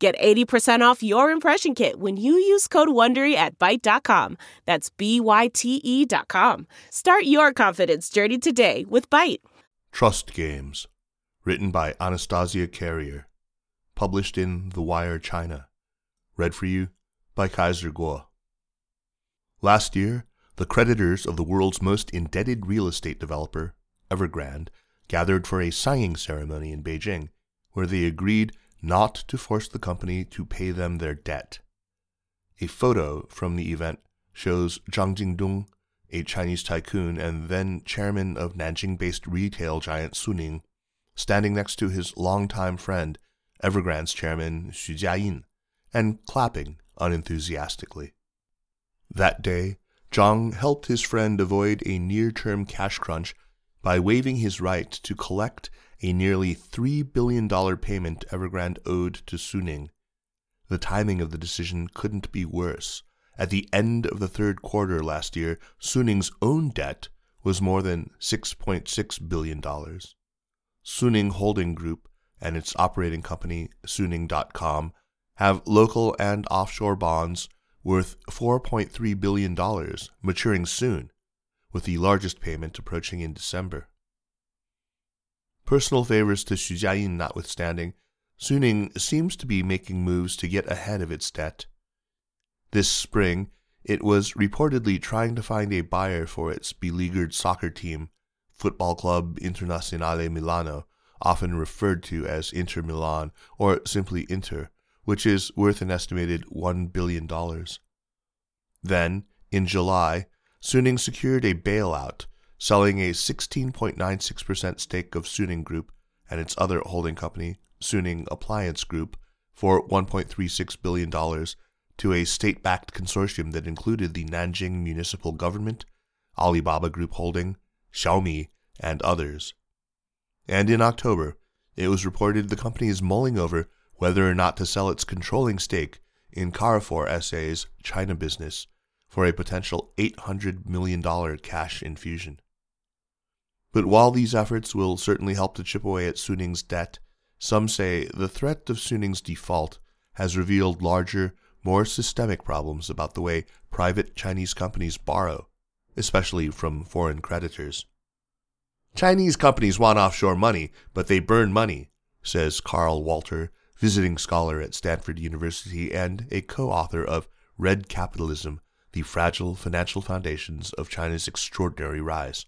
Get 80% off your impression kit when you use code WONDERY at Byte.com. That's B-Y-T-E dot com. Start your confidence journey today with Byte. Trust Games, written by Anastasia Carrier, published in The Wire China, read for you by Kaiser Kuo. Last year, the creditors of the world's most indebted real estate developer, Evergrande, gathered for a signing ceremony in Beijing, where they agreed not to force the company to pay them their debt. A photo from the event shows Zhang Jindong, a Chinese tycoon and then chairman of Nanjing based retail giant Suning, standing next to his longtime friend, Evergrande's chairman Xu Jiayin, and clapping unenthusiastically. That day, Zhang helped his friend avoid a near term cash crunch by waiving his right to collect a nearly $3 billion payment Evergrande owed to Suning. The timing of the decision couldn't be worse. At the end of the third quarter last year, Suning's own debt was more than $6.6 billion. Suning Holding Group and its operating company, Suning.com, have local and offshore bonds worth $4.3 billion maturing soon, with the largest payment approaching in December. Personal favors to Xu Jiayin notwithstanding, Suning seems to be making moves to get ahead of its debt. This spring, it was reportedly trying to find a buyer for its beleaguered soccer team, Football Club Internazionale Milano, often referred to as Inter Milan or simply Inter, which is worth an estimated $1 billion. Then, in July, Suning secured a bailout selling a 16.96% stake of Suning Group and its other holding company, Suning Appliance Group, for $1.36 billion to a state backed consortium that included the Nanjing municipal government, Alibaba Group Holding, Xiaomi, and others. And in October, it was reported the company is mulling over whether or not to sell its controlling stake in Carrefour SA's China business for a potential $800 million cash infusion. But while these efforts will certainly help to chip away at Suning's debt, some say the threat of Suning's default has revealed larger, more systemic problems about the way private Chinese companies borrow, especially from foreign creditors. Chinese companies want offshore money, but they burn money, says Carl Walter, visiting scholar at Stanford University and a co author of Red Capitalism The Fragile Financial Foundations of China's Extraordinary Rise.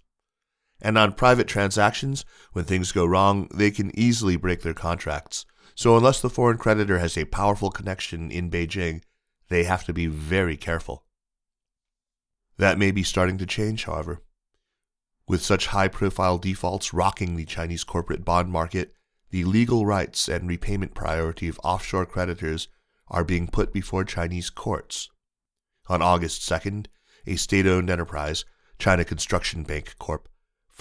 And on private transactions, when things go wrong, they can easily break their contracts. So unless the foreign creditor has a powerful connection in Beijing, they have to be very careful. That may be starting to change, however. With such high profile defaults rocking the Chinese corporate bond market, the legal rights and repayment priority of offshore creditors are being put before Chinese courts. On August 2nd, a state owned enterprise, China Construction Bank Corp.,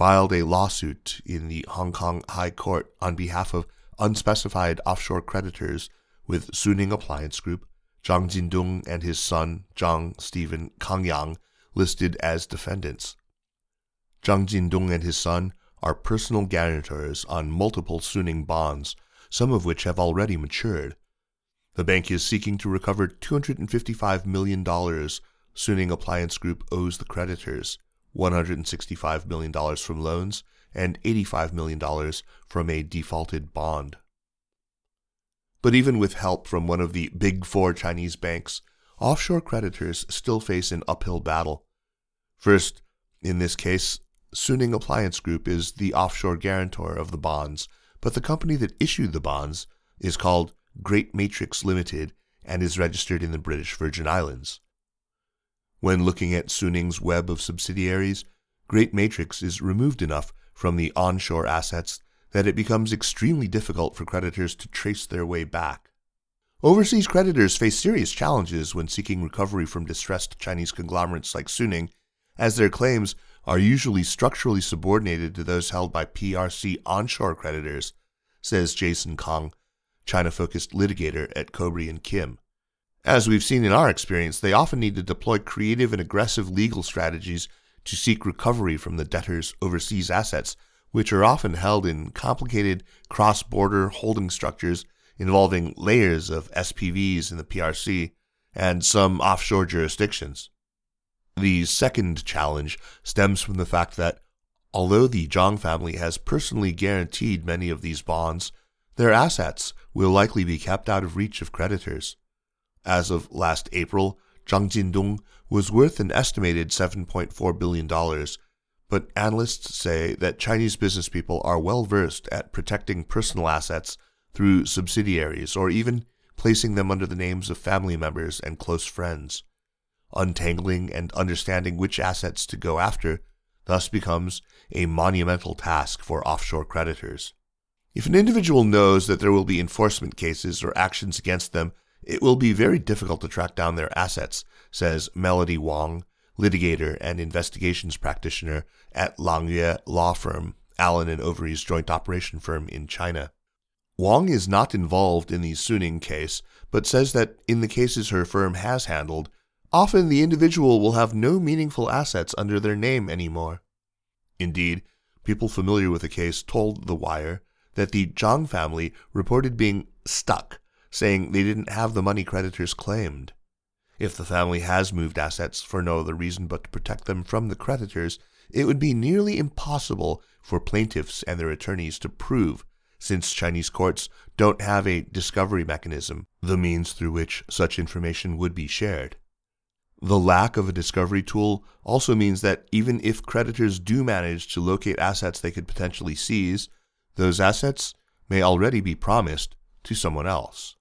filed a lawsuit in the Hong Kong High Court on behalf of unspecified offshore creditors with Suning Appliance Group, Zhang Jindong and his son, Zhang Stephen Kangyang, listed as defendants. Zhang Jindong and his son are personal guarantors on multiple Suning bonds, some of which have already matured. The bank is seeking to recover $255 million Suning Appliance Group owes the creditors. $165 million from loans, and $85 million from a defaulted bond. But even with help from one of the big four Chinese banks, offshore creditors still face an uphill battle. First, in this case, Suning Appliance Group is the offshore guarantor of the bonds, but the company that issued the bonds is called Great Matrix Limited and is registered in the British Virgin Islands. When looking at Suning's web of subsidiaries, Great Matrix is removed enough from the onshore assets that it becomes extremely difficult for creditors to trace their way back. Overseas creditors face serious challenges when seeking recovery from distressed Chinese conglomerates like Suning, as their claims are usually structurally subordinated to those held by PRC onshore creditors, says Jason Kong, China focused litigator at Kobre and Kim. As we've seen in our experience, they often need to deploy creative and aggressive legal strategies to seek recovery from the debtor's overseas assets, which are often held in complicated cross border holding structures involving layers of SPVs in the PRC and some offshore jurisdictions. The second challenge stems from the fact that, although the Zhang family has personally guaranteed many of these bonds, their assets will likely be kept out of reach of creditors. As of last April, Zhang Jindong was worth an estimated $7.4 billion, but analysts say that Chinese business people are well versed at protecting personal assets through subsidiaries or even placing them under the names of family members and close friends. Untangling and understanding which assets to go after thus becomes a monumental task for offshore creditors. If an individual knows that there will be enforcement cases or actions against them, it will be very difficult to track down their assets, says Melody Wong, litigator and investigations practitioner at Langyue Law Firm, Allen and Overy's joint operation firm in China. Wong is not involved in the Suning case, but says that in the cases her firm has handled, often the individual will have no meaningful assets under their name anymore. Indeed, people familiar with the case told The Wire that the Zhang family reported being stuck saying they didn't have the money creditors claimed. If the family has moved assets for no other reason but to protect them from the creditors, it would be nearly impossible for plaintiffs and their attorneys to prove, since Chinese courts don't have a discovery mechanism, the means through which such information would be shared. The lack of a discovery tool also means that even if creditors do manage to locate assets they could potentially seize, those assets may already be promised to someone else.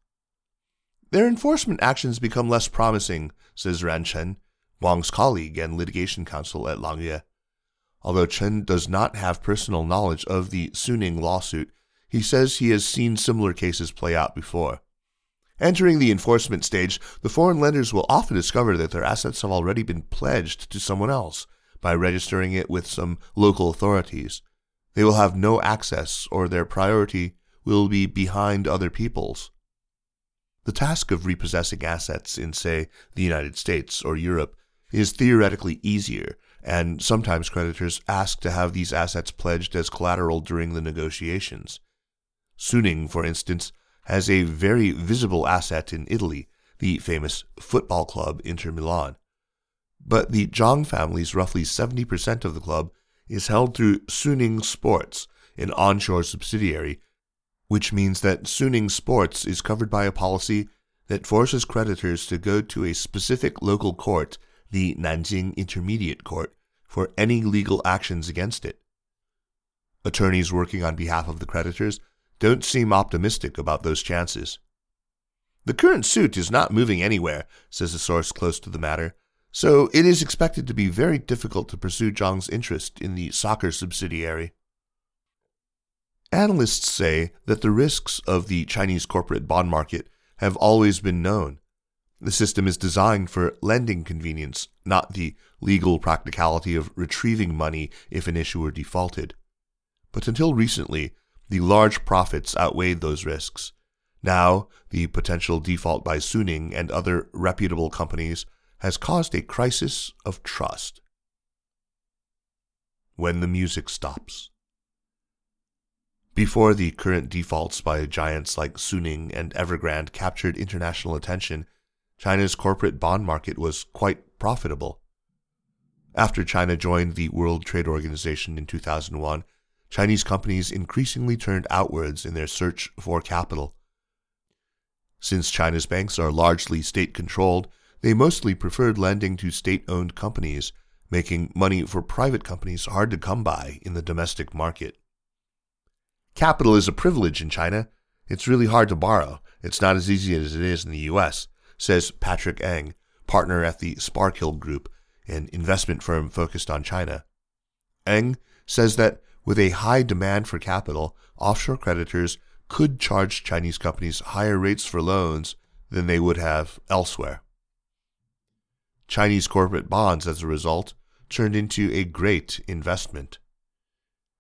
Their enforcement actions become less promising, says Ran Chen, Wang's colleague and litigation counsel at Langyue. Although Chen does not have personal knowledge of the Suning lawsuit, he says he has seen similar cases play out before. Entering the enforcement stage, the foreign lenders will often discover that their assets have already been pledged to someone else by registering it with some local authorities. They will have no access, or their priority will be behind other people's. The task of repossessing assets in, say, the United States or Europe is theoretically easier, and sometimes creditors ask to have these assets pledged as collateral during the negotiations. Suning, for instance, has a very visible asset in Italy, the famous football club Inter Milan. But the Zhang family's roughly 70% of the club is held through Suning Sports, an onshore subsidiary which means that Suning Sports is covered by a policy that forces creditors to go to a specific local court, the Nanjing Intermediate Court, for any legal actions against it. Attorneys working on behalf of the creditors don't seem optimistic about those chances. The current suit is not moving anywhere, says a source close to the matter, so it is expected to be very difficult to pursue Zhang's interest in the soccer subsidiary. Analysts say that the risks of the Chinese corporate bond market have always been known. The system is designed for lending convenience, not the legal practicality of retrieving money if an issuer defaulted. But until recently, the large profits outweighed those risks. Now, the potential default by Suning and other reputable companies has caused a crisis of trust. When the music stops. Before the current defaults by giants like Suning and Evergrande captured international attention, China's corporate bond market was quite profitable. After China joined the World Trade Organization in 2001, Chinese companies increasingly turned outwards in their search for capital. Since China's banks are largely state controlled, they mostly preferred lending to state owned companies, making money for private companies hard to come by in the domestic market. Capital is a privilege in China. It's really hard to borrow. It's not as easy as it is in the U.S., says Patrick Eng, partner at the Sparkhill Group, an investment firm focused on China. Eng says that with a high demand for capital, offshore creditors could charge Chinese companies higher rates for loans than they would have elsewhere. Chinese corporate bonds, as a result, turned into a great investment.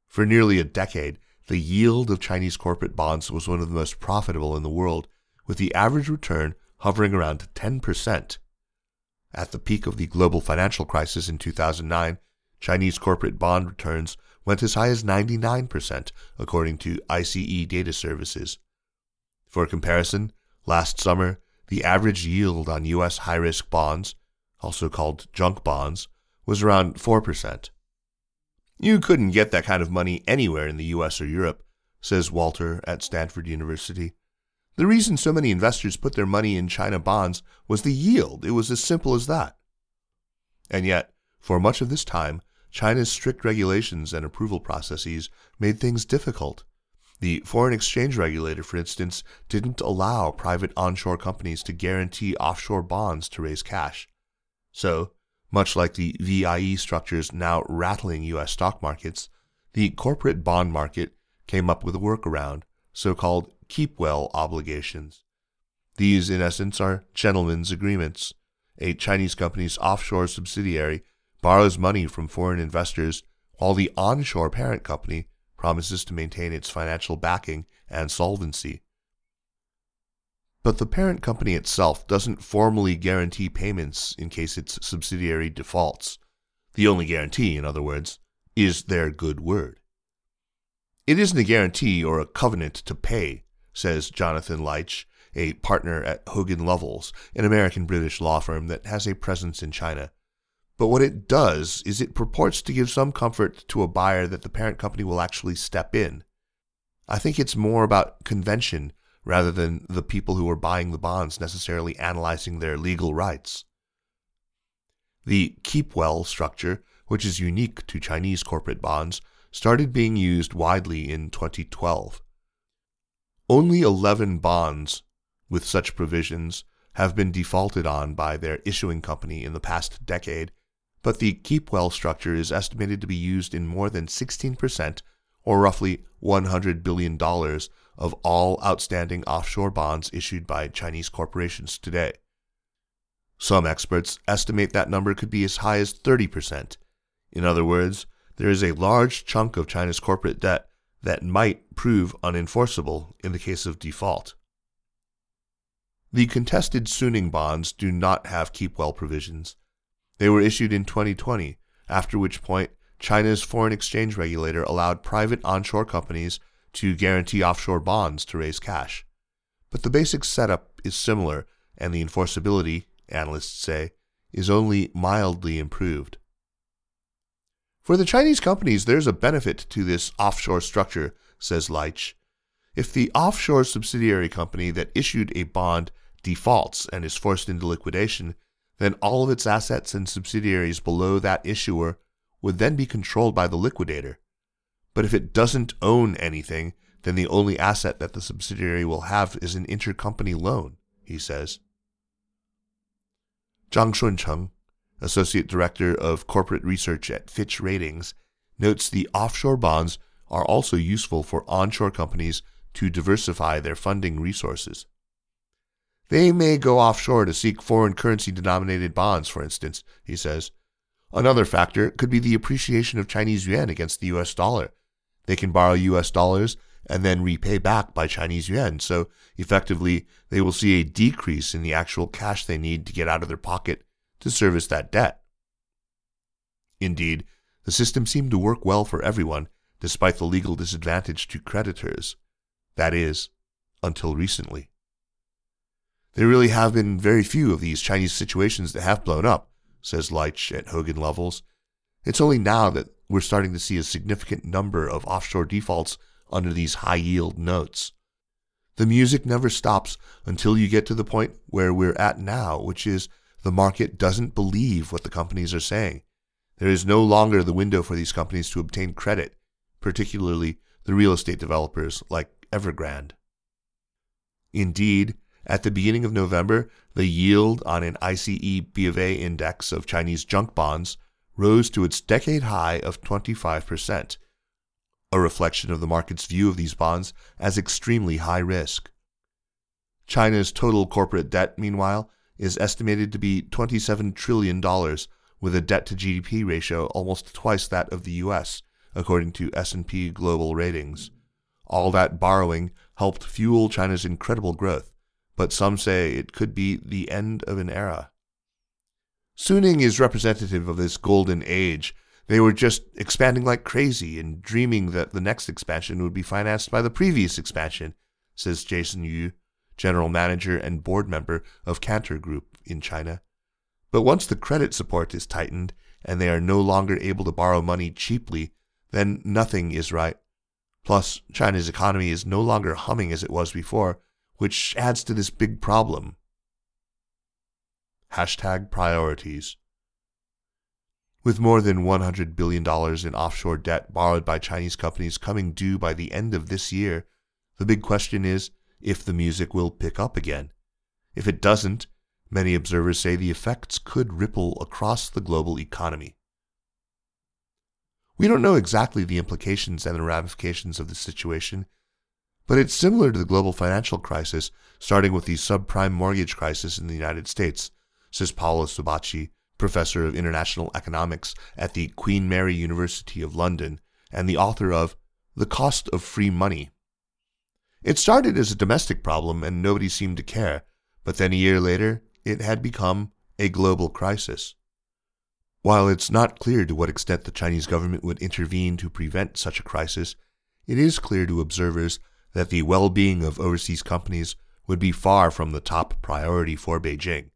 For nearly a decade, the yield of Chinese corporate bonds was one of the most profitable in the world, with the average return hovering around 10%. At the peak of the global financial crisis in 2009, Chinese corporate bond returns went as high as 99%, according to ICE Data Services. For comparison, last summer, the average yield on U.S. high risk bonds, also called junk bonds, was around 4%. You couldn't get that kind of money anywhere in the US or Europe, says Walter at Stanford University. The reason so many investors put their money in China bonds was the yield. It was as simple as that. And yet, for much of this time, China's strict regulations and approval processes made things difficult. The foreign exchange regulator, for instance, didn't allow private onshore companies to guarantee offshore bonds to raise cash. So, much like the VIE structures now rattling U.S. stock markets, the corporate bond market came up with a workaround, so called keep well obligations. These, in essence, are gentlemen's agreements. A Chinese company's offshore subsidiary borrows money from foreign investors while the onshore parent company promises to maintain its financial backing and solvency. But the parent company itself doesn't formally guarantee payments in case its subsidiary defaults. The only guarantee, in other words, is their good word. It isn't a guarantee or a covenant to pay, says Jonathan Leitch, a partner at Hogan Lovells, an American British law firm that has a presence in China. But what it does is it purports to give some comfort to a buyer that the parent company will actually step in. I think it's more about convention rather than the people who are buying the bonds necessarily analyzing their legal rights. The keep well structure, which is unique to Chinese corporate bonds, started being used widely in 2012. Only 11 bonds with such provisions have been defaulted on by their issuing company in the past decade, but the keep well structure is estimated to be used in more than 16%, or roughly $100 billion of all outstanding offshore bonds issued by Chinese corporations today. Some experts estimate that number could be as high as 30%. In other words, there is a large chunk of China's corporate debt that might prove unenforceable in the case of default. The contested Suning bonds do not have keep well provisions. They were issued in 2020, after which point China's foreign exchange regulator allowed private onshore companies to guarantee offshore bonds to raise cash. But the basic setup is similar, and the enforceability, analysts say, is only mildly improved. For the Chinese companies, there's a benefit to this offshore structure, says Leitch. If the offshore subsidiary company that issued a bond defaults and is forced into liquidation, then all of its assets and subsidiaries below that issuer would then be controlled by the liquidator. But if it doesn't own anything, then the only asset that the subsidiary will have is an intercompany loan, he says. Zhang Shuncheng, Associate Director of Corporate Research at Fitch Ratings, notes the offshore bonds are also useful for onshore companies to diversify their funding resources. They may go offshore to seek foreign currency denominated bonds, for instance, he says. Another factor could be the appreciation of Chinese yuan against the US dollar, they can borrow US dollars and then repay back by Chinese yuan. So effectively, they will see a decrease in the actual cash they need to get out of their pocket to service that debt. Indeed, the system seemed to work well for everyone, despite the legal disadvantage to creditors. That is, until recently. There really have been very few of these Chinese situations that have blown up, says Leitch at Hogan Lovells. It's only now that we're starting to see a significant number of offshore defaults under these high yield notes. The music never stops until you get to the point where we're at now, which is the market doesn't believe what the companies are saying. There is no longer the window for these companies to obtain credit, particularly the real estate developers like Evergrande. Indeed, at the beginning of November, the yield on an ICE B of A index of Chinese junk bonds rose to its decade high of 25%, a reflection of the market's view of these bonds as extremely high risk. China's total corporate debt, meanwhile, is estimated to be $27 trillion, with a debt to GDP ratio almost twice that of the US, according to S&P Global Ratings. All that borrowing helped fuel China's incredible growth, but some say it could be the end of an era. Suning is representative of this golden age. They were just expanding like crazy and dreaming that the next expansion would be financed by the previous expansion, says Jason Yu, general manager and board member of Kantar Group in China. But once the credit support is tightened and they are no longer able to borrow money cheaply, then nothing is right. Plus, China's economy is no longer humming as it was before, which adds to this big problem. Hashtag priorities. With more than $100 billion in offshore debt borrowed by Chinese companies coming due by the end of this year, the big question is if the music will pick up again. If it doesn't, many observers say the effects could ripple across the global economy. We don't know exactly the implications and the ramifications of the situation, but it's similar to the global financial crisis, starting with the subprime mortgage crisis in the United States, says Paolo Subacchi, professor of international economics at the Queen Mary University of London and the author of The Cost of Free Money. It started as a domestic problem and nobody seemed to care, but then a year later, it had become a global crisis. While it's not clear to what extent the Chinese government would intervene to prevent such a crisis, it is clear to observers that the well being of overseas companies would be far from the top priority for Beijing.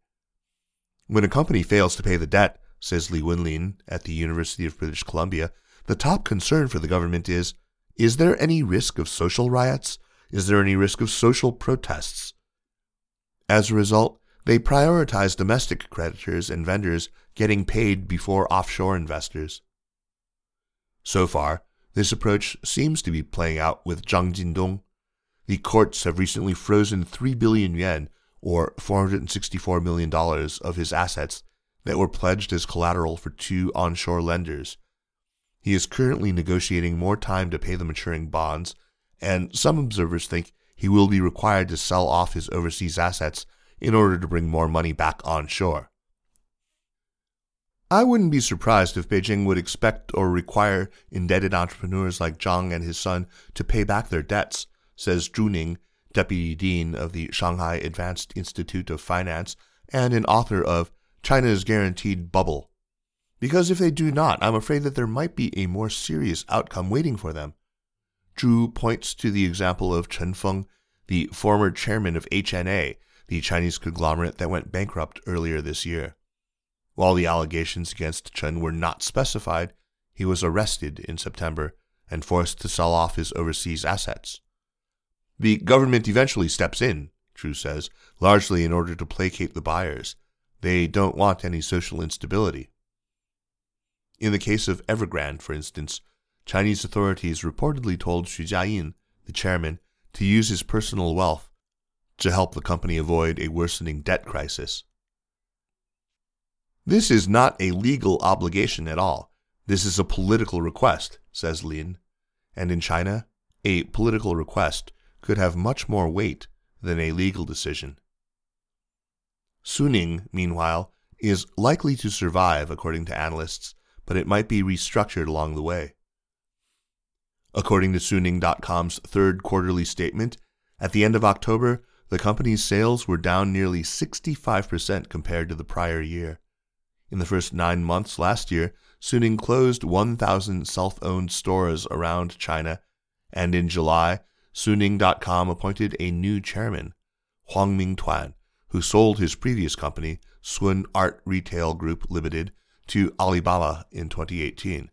When a company fails to pay the debt, says Li Wenlin at the University of British Columbia, the top concern for the government is is there any risk of social riots? Is there any risk of social protests? As a result, they prioritize domestic creditors and vendors getting paid before offshore investors. So far, this approach seems to be playing out with Zhang Jindong. The courts have recently frozen 3 billion yuan, or $464 million, of his assets that were pledged as collateral for two onshore lenders. He is currently negotiating more time to pay the maturing bonds, and some observers think he will be required to sell off his overseas assets in order to bring more money back onshore. I wouldn't be surprised if Beijing would expect or require indebted entrepreneurs like Zhang and his son to pay back their debts, says Zhu Ning, deputy dean of the Shanghai Advanced Institute of Finance and an author of China's Guaranteed Bubble. Because if they do not, I'm afraid that there might be a more serious outcome waiting for them. Zhu points to the example of Chen Feng, the former chairman of HNA, the Chinese conglomerate that went bankrupt earlier this year. While the allegations against Chen were not specified, he was arrested in September and forced to sell off his overseas assets. The government eventually steps in, Zhu says, largely in order to placate the buyers. They don't want any social instability. In the case of Evergrande, for instance, Chinese authorities reportedly told Xu Jiayin, the chairman, to use his personal wealth to help the company avoid a worsening debt crisis. This is not a legal obligation at all. This is a political request, says Lin. And in China, a political request could have much more weight than a legal decision. Suning, meanwhile, is likely to survive, according to analysts, but it might be restructured along the way. According to Suning.com's third quarterly statement, at the end of October, the company's sales were down nearly 65% compared to the prior year. In the first nine months last year, Suning closed 1,000 self owned stores around China, and in July, Suning.com appointed a new chairman, Huang Mingduan, who sold his previous company, Sun Art Retail Group Limited, to Alibaba in 2018.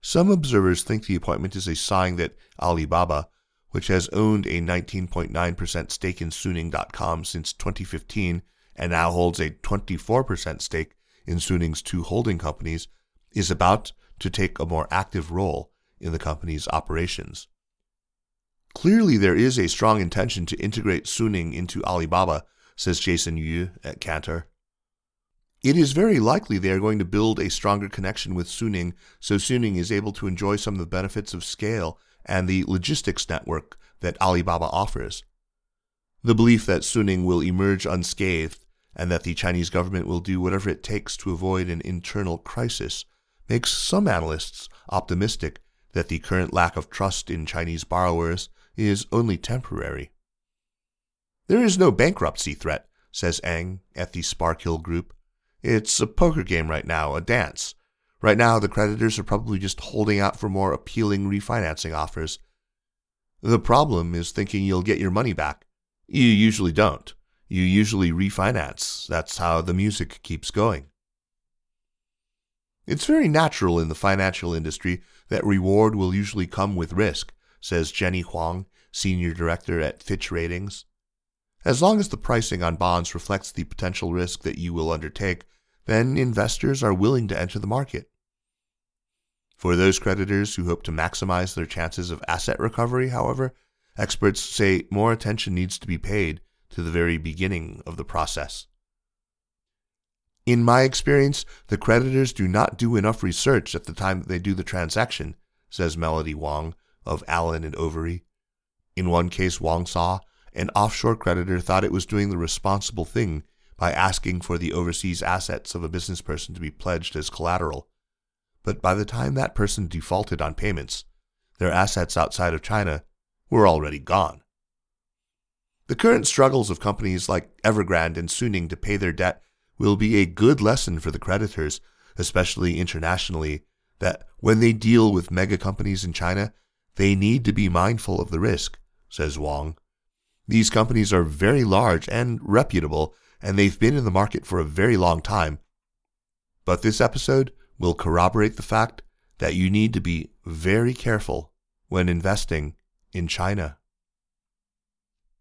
Some observers think the appointment is a sign that Alibaba, which has owned a 19.9% stake in Suning.com since 2015 and now holds a 24% stake in Suning's two holding companies, is about to take a more active role in the company's operations. Clearly, there is a strong intention to integrate Suning into Alibaba, says Jason Yu at Kantar. It is very likely they are going to build a stronger connection with Suning so Suning is able to enjoy some of the benefits of scale and the logistics network that Alibaba offers. The belief that Suning will emerge unscathed and that the Chinese government will do whatever it takes to avoid an internal crisis makes some analysts optimistic that the current lack of trust in Chinese borrowers is only temporary. There is no bankruptcy threat, says Eng at the Sparkhill Group. It's a poker game right now, a dance. Right now, the creditors are probably just holding out for more appealing refinancing offers. The problem is thinking you'll get your money back. You usually don't. You usually refinance. That's how the music keeps going. It's very natural in the financial industry that reward will usually come with risk, says Jenny Huang, senior director at Fitch Ratings. As long as the pricing on bonds reflects the potential risk that you will undertake, then investors are willing to enter the market. For those creditors who hope to maximize their chances of asset recovery, however, experts say more attention needs to be paid to the very beginning of the process. In my experience, the creditors do not do enough research at the time that they do the transaction, says Melody Wong of Allen and Overy. In one case, Wong saw an offshore creditor thought it was doing the responsible thing by asking for the overseas assets of a business person to be pledged as collateral. But by the time that person defaulted on payments, their assets outside of China were already gone. The current struggles of companies like Evergrande and Suning to pay their debt will be a good lesson for the creditors, especially internationally, that when they deal with mega companies in China, they need to be mindful of the risk, says Wong. These companies are very large and reputable, and they've been in the market for a very long time. But this episode will corroborate the fact that you need to be very careful when investing in China.